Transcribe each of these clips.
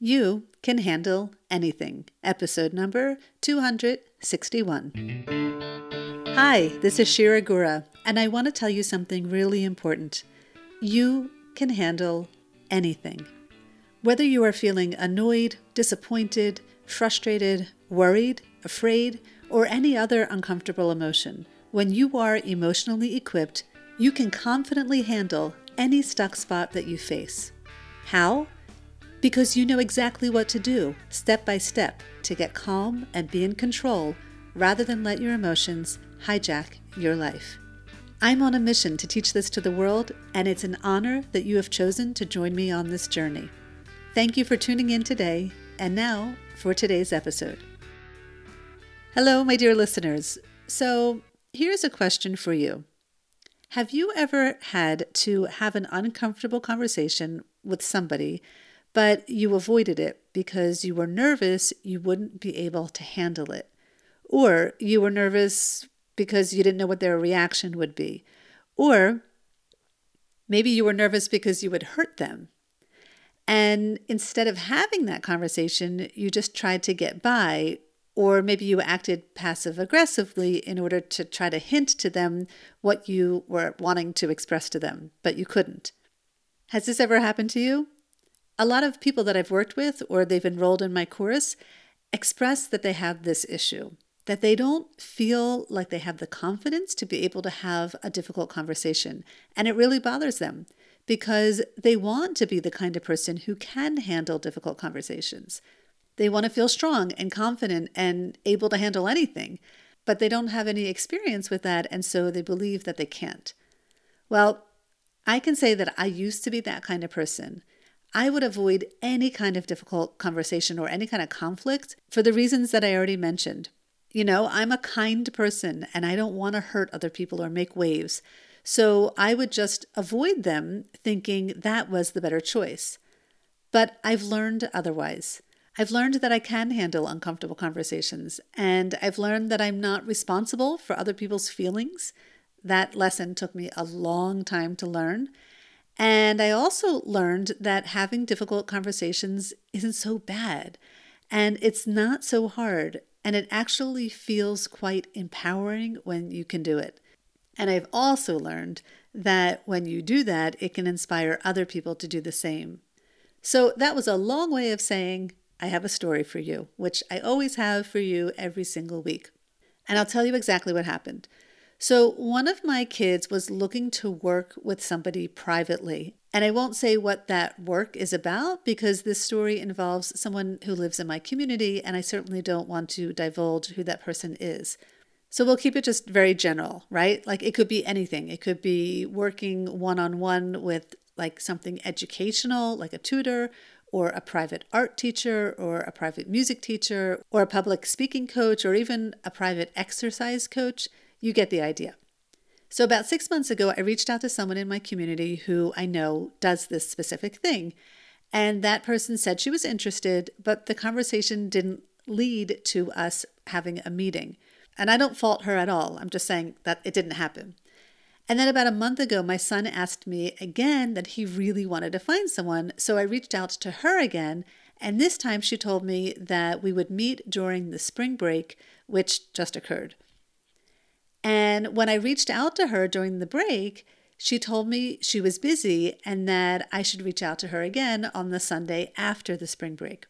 You Can Handle Anything, episode number 261. Hi, this is Shira Gura, and I want to tell you something really important. You can handle anything. Whether you are feeling annoyed, disappointed, frustrated, worried, afraid, or any other uncomfortable emotion, when you are emotionally equipped, you can confidently handle any stuck spot that you face. How? Because you know exactly what to do, step by step, to get calm and be in control rather than let your emotions hijack your life. I'm on a mission to teach this to the world, and it's an honor that you have chosen to join me on this journey. Thank you for tuning in today, and now for today's episode. Hello, my dear listeners. So, here's a question for you Have you ever had to have an uncomfortable conversation with somebody, but you avoided it because you were nervous you wouldn't be able to handle it? Or you were nervous because you didn't know what their reaction would be. Or maybe you were nervous because you would hurt them. And instead of having that conversation, you just tried to get by, or maybe you acted passive aggressively in order to try to hint to them what you were wanting to express to them, but you couldn't. Has this ever happened to you? A lot of people that I've worked with or they've enrolled in my course express that they have this issue that they don't feel like they have the confidence to be able to have a difficult conversation. And it really bothers them because they want to be the kind of person who can handle difficult conversations. They want to feel strong and confident and able to handle anything, but they don't have any experience with that, and so they believe that they can't. Well, I can say that I used to be that kind of person. I would avoid any kind of difficult conversation or any kind of conflict for the reasons that I already mentioned. You know, I'm a kind person and I don't want to hurt other people or make waves. So I would just avoid them thinking that was the better choice. But I've learned otherwise. I've learned that I can handle uncomfortable conversations, and I've learned that I'm not responsible for other people's feelings. That lesson took me a long time to learn. And I also learned that having difficult conversations isn't so bad, and it's not so hard, and it actually feels quite empowering when you can do it. And I've also learned that when you do that, it can inspire other people to do the same. So that was a long way of saying, I have a story for you, which I always have for you every single week. And I'll tell you exactly what happened. So, one of my kids was looking to work with somebody privately. And I won't say what that work is about because this story involves someone who lives in my community, and I certainly don't want to divulge who that person is. So, we'll keep it just very general, right? Like it could be anything. It could be working one on one with like something educational, like a tutor, or a private art teacher, or a private music teacher, or a public speaking coach, or even a private exercise coach. You get the idea. So, about six months ago, I reached out to someone in my community who I know does this specific thing. And that person said she was interested, but the conversation didn't lead to us having a meeting. And I don't fault her at all. I'm just saying that it didn't happen. And then about a month ago, my son asked me again that he really wanted to find someone. So I reached out to her again. And this time she told me that we would meet during the spring break, which just occurred. And when I reached out to her during the break, she told me she was busy and that I should reach out to her again on the Sunday after the spring break.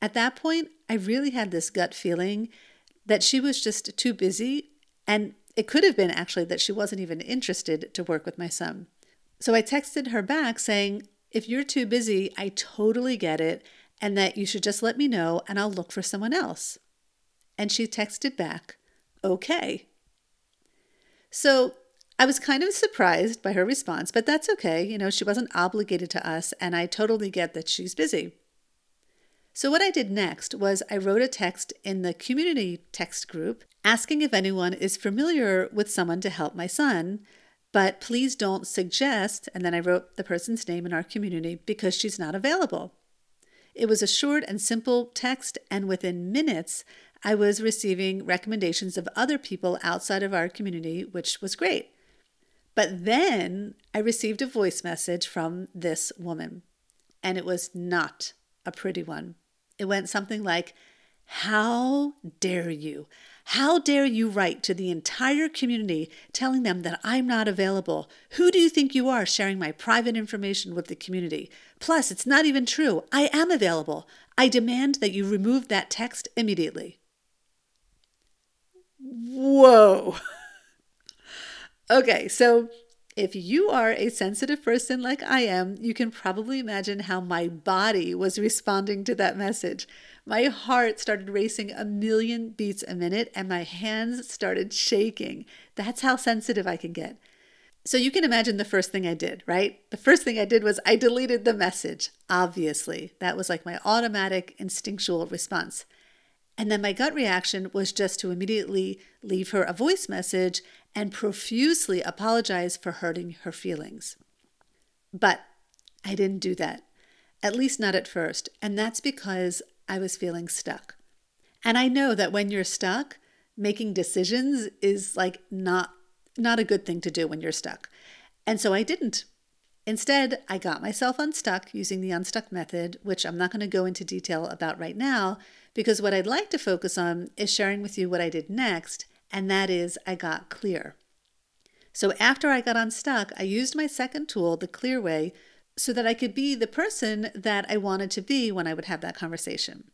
At that point, I really had this gut feeling that she was just too busy, and it could have been actually that she wasn't even interested to work with my son. So I texted her back saying, If you're too busy, I totally get it, and that you should just let me know and I'll look for someone else. And she texted back, Okay. So I was kind of surprised by her response, but that's okay. You know, she wasn't obligated to us, and I totally get that she's busy. So, what I did next was I wrote a text in the community text group asking if anyone is familiar with someone to help my son, but please don't suggest, and then I wrote the person's name in our community because she's not available. It was a short and simple text, and within minutes, I was receiving recommendations of other people outside of our community, which was great. But then I received a voice message from this woman, and it was not a pretty one. It went something like, How dare you? How dare you write to the entire community telling them that I'm not available? Who do you think you are sharing my private information with the community? Plus, it's not even true. I am available. I demand that you remove that text immediately. Whoa. okay, so if you are a sensitive person like I am, you can probably imagine how my body was responding to that message. My heart started racing a million beats a minute and my hands started shaking. That's how sensitive I can get. So you can imagine the first thing I did, right? The first thing I did was I deleted the message, obviously. That was like my automatic instinctual response. And then my gut reaction was just to immediately leave her a voice message and profusely apologize for hurting her feelings. But I didn't do that, at least not at first. And that's because I was feeling stuck. And I know that when you're stuck, making decisions is like not not a good thing to do when you're stuck. And so I didn't. Instead, I got myself unstuck using the unstuck method, which I'm not going to go into detail about right now, because what I'd like to focus on is sharing with you what I did next, and that is I got clear. So after I got unstuck, I used my second tool, the clear way, so that I could be the person that I wanted to be when I would have that conversation.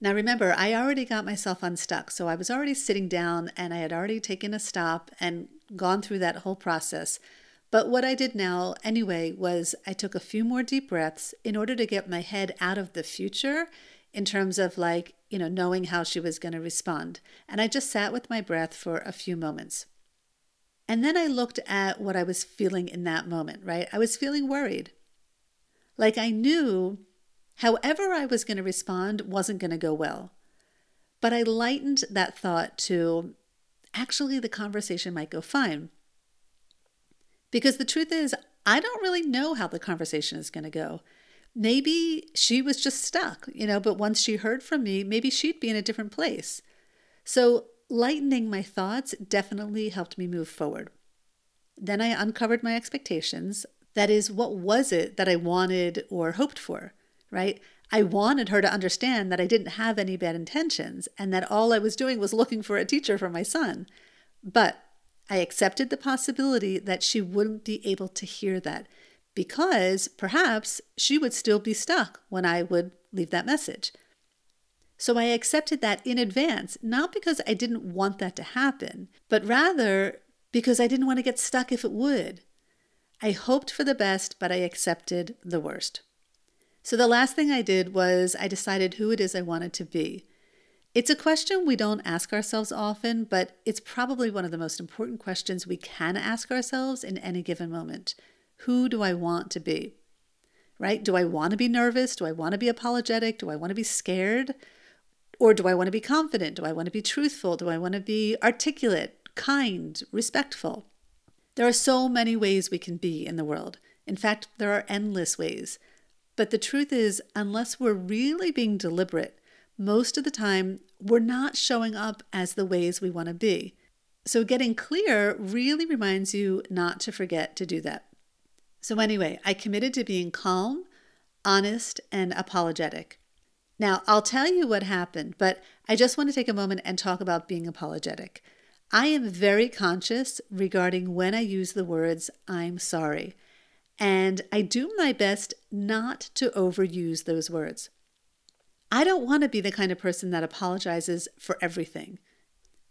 Now, remember, I already got myself unstuck, so I was already sitting down and I had already taken a stop and gone through that whole process. But what I did now, anyway, was I took a few more deep breaths in order to get my head out of the future in terms of like, you know, knowing how she was going to respond. And I just sat with my breath for a few moments. And then I looked at what I was feeling in that moment, right? I was feeling worried. Like I knew however I was going to respond wasn't going to go well. But I lightened that thought to actually the conversation might go fine. Because the truth is, I don't really know how the conversation is going to go. Maybe she was just stuck, you know, but once she heard from me, maybe she'd be in a different place. So, lightening my thoughts definitely helped me move forward. Then I uncovered my expectations. That is, what was it that I wanted or hoped for, right? I wanted her to understand that I didn't have any bad intentions and that all I was doing was looking for a teacher for my son. But I accepted the possibility that she wouldn't be able to hear that because perhaps she would still be stuck when I would leave that message. So I accepted that in advance, not because I didn't want that to happen, but rather because I didn't want to get stuck if it would. I hoped for the best, but I accepted the worst. So the last thing I did was I decided who it is I wanted to be. It's a question we don't ask ourselves often, but it's probably one of the most important questions we can ask ourselves in any given moment. Who do I want to be? Right? Do I want to be nervous? Do I want to be apologetic? Do I want to be scared? Or do I want to be confident? Do I want to be truthful? Do I want to be articulate, kind, respectful? There are so many ways we can be in the world. In fact, there are endless ways. But the truth is, unless we're really being deliberate, most of the time we're not showing up as the ways we want to be. So, getting clear really reminds you not to forget to do that. So, anyway, I committed to being calm, honest, and apologetic. Now, I'll tell you what happened, but I just want to take a moment and talk about being apologetic. I am very conscious regarding when I use the words, I'm sorry, and I do my best not to overuse those words. I don't want to be the kind of person that apologizes for everything.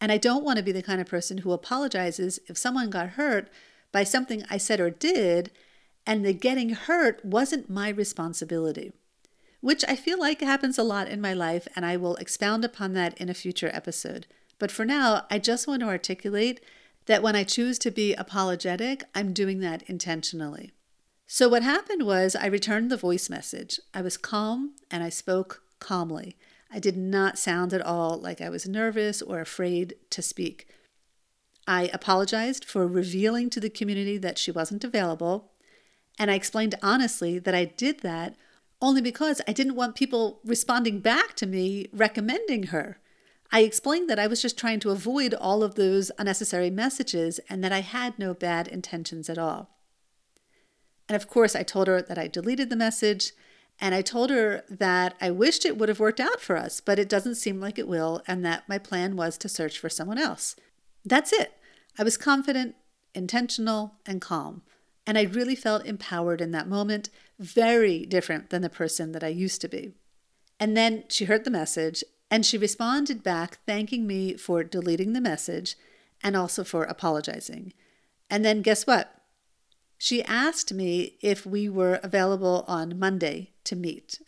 And I don't want to be the kind of person who apologizes if someone got hurt by something I said or did, and the getting hurt wasn't my responsibility, which I feel like happens a lot in my life, and I will expound upon that in a future episode. But for now, I just want to articulate that when I choose to be apologetic, I'm doing that intentionally. So, what happened was I returned the voice message. I was calm and I spoke calmly. I did not sound at all like I was nervous or afraid to speak. I apologized for revealing to the community that she wasn't available, and I explained honestly that I did that only because I didn't want people responding back to me recommending her. I explained that I was just trying to avoid all of those unnecessary messages and that I had no bad intentions at all. And of course, I told her that I deleted the message And I told her that I wished it would have worked out for us, but it doesn't seem like it will, and that my plan was to search for someone else. That's it. I was confident, intentional, and calm. And I really felt empowered in that moment, very different than the person that I used to be. And then she heard the message and she responded back, thanking me for deleting the message and also for apologizing. And then guess what? She asked me if we were available on Monday to meet.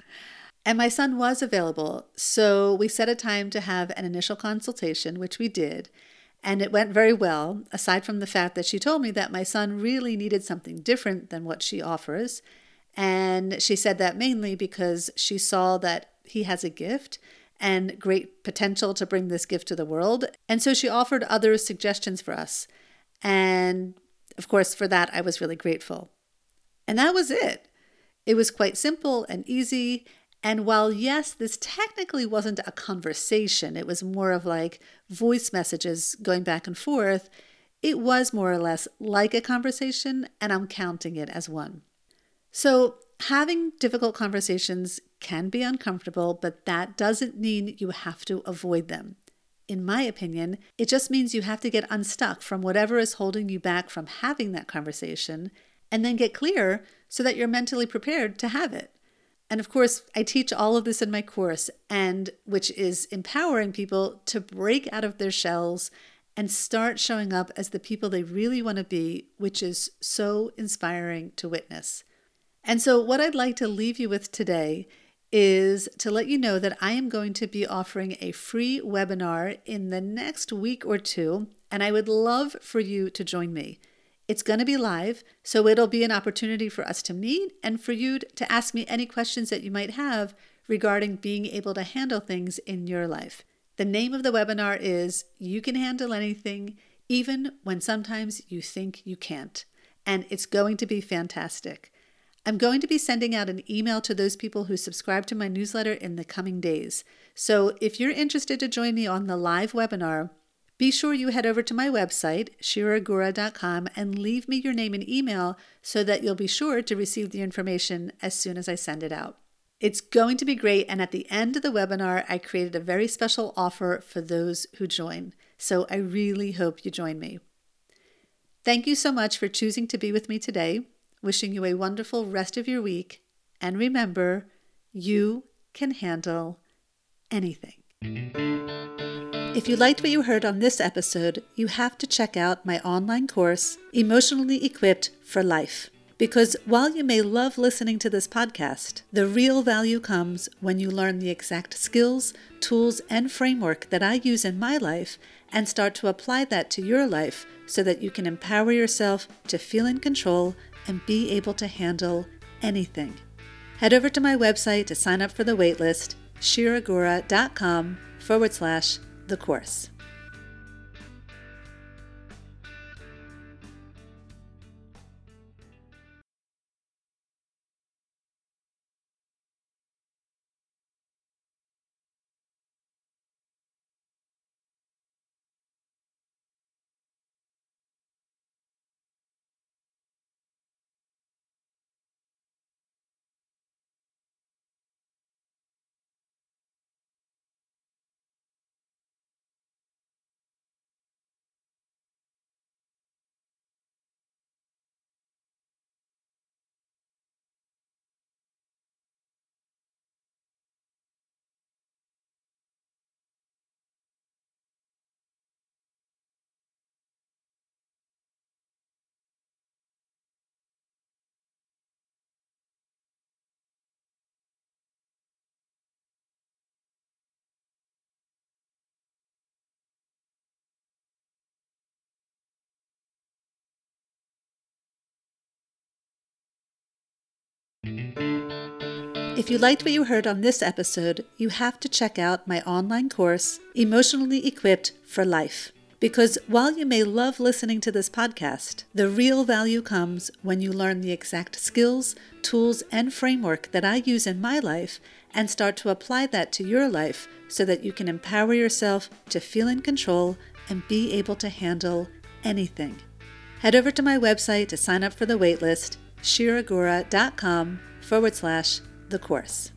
and my son was available, so we set a time to have an initial consultation, which we did. And it went very well, aside from the fact that she told me that my son really needed something different than what she offers. And she said that mainly because she saw that he has a gift and great potential to bring this gift to the world. And so she offered other suggestions for us. And of course, for that, I was really grateful. And that was it. It was quite simple and easy. And while, yes, this technically wasn't a conversation, it was more of like voice messages going back and forth, it was more or less like a conversation, and I'm counting it as one. So, having difficult conversations can be uncomfortable, but that doesn't mean you have to avoid them. In my opinion, it just means you have to get unstuck from whatever is holding you back from having that conversation and then get clear so that you're mentally prepared to have it. And of course, I teach all of this in my course, and which is empowering people to break out of their shells and start showing up as the people they really want to be, which is so inspiring to witness. And so, what I'd like to leave you with today is to let you know that I am going to be offering a free webinar in the next week or two, and I would love for you to join me. It's going to be live, so it'll be an opportunity for us to meet and for you to ask me any questions that you might have regarding being able to handle things in your life. The name of the webinar is You Can Handle Anything, even when sometimes you think you can't. And it's going to be fantastic. I'm going to be sending out an email to those people who subscribe to my newsletter in the coming days. So if you're interested to join me on the live webinar, be sure you head over to my website, shiragura.com, and leave me your name and email so that you'll be sure to receive the information as soon as I send it out. It's going to be great, and at the end of the webinar, I created a very special offer for those who join. So I really hope you join me. Thank you so much for choosing to be with me today. Wishing you a wonderful rest of your week, and remember, you can handle anything. If you liked what you heard on this episode, you have to check out my online course, Emotionally Equipped for Life. Because while you may love listening to this podcast, the real value comes when you learn the exact skills, tools, and framework that I use in my life and start to apply that to your life so that you can empower yourself to feel in control and be able to handle anything. Head over to my website to sign up for the waitlist, shiragura.com forward slash the course. If you liked what you heard on this episode, you have to check out my online course, Emotionally Equipped for Life. Because while you may love listening to this podcast, the real value comes when you learn the exact skills, tools, and framework that I use in my life and start to apply that to your life so that you can empower yourself to feel in control and be able to handle anything. Head over to my website to sign up for the waitlist, shiragura.com forward slash the course.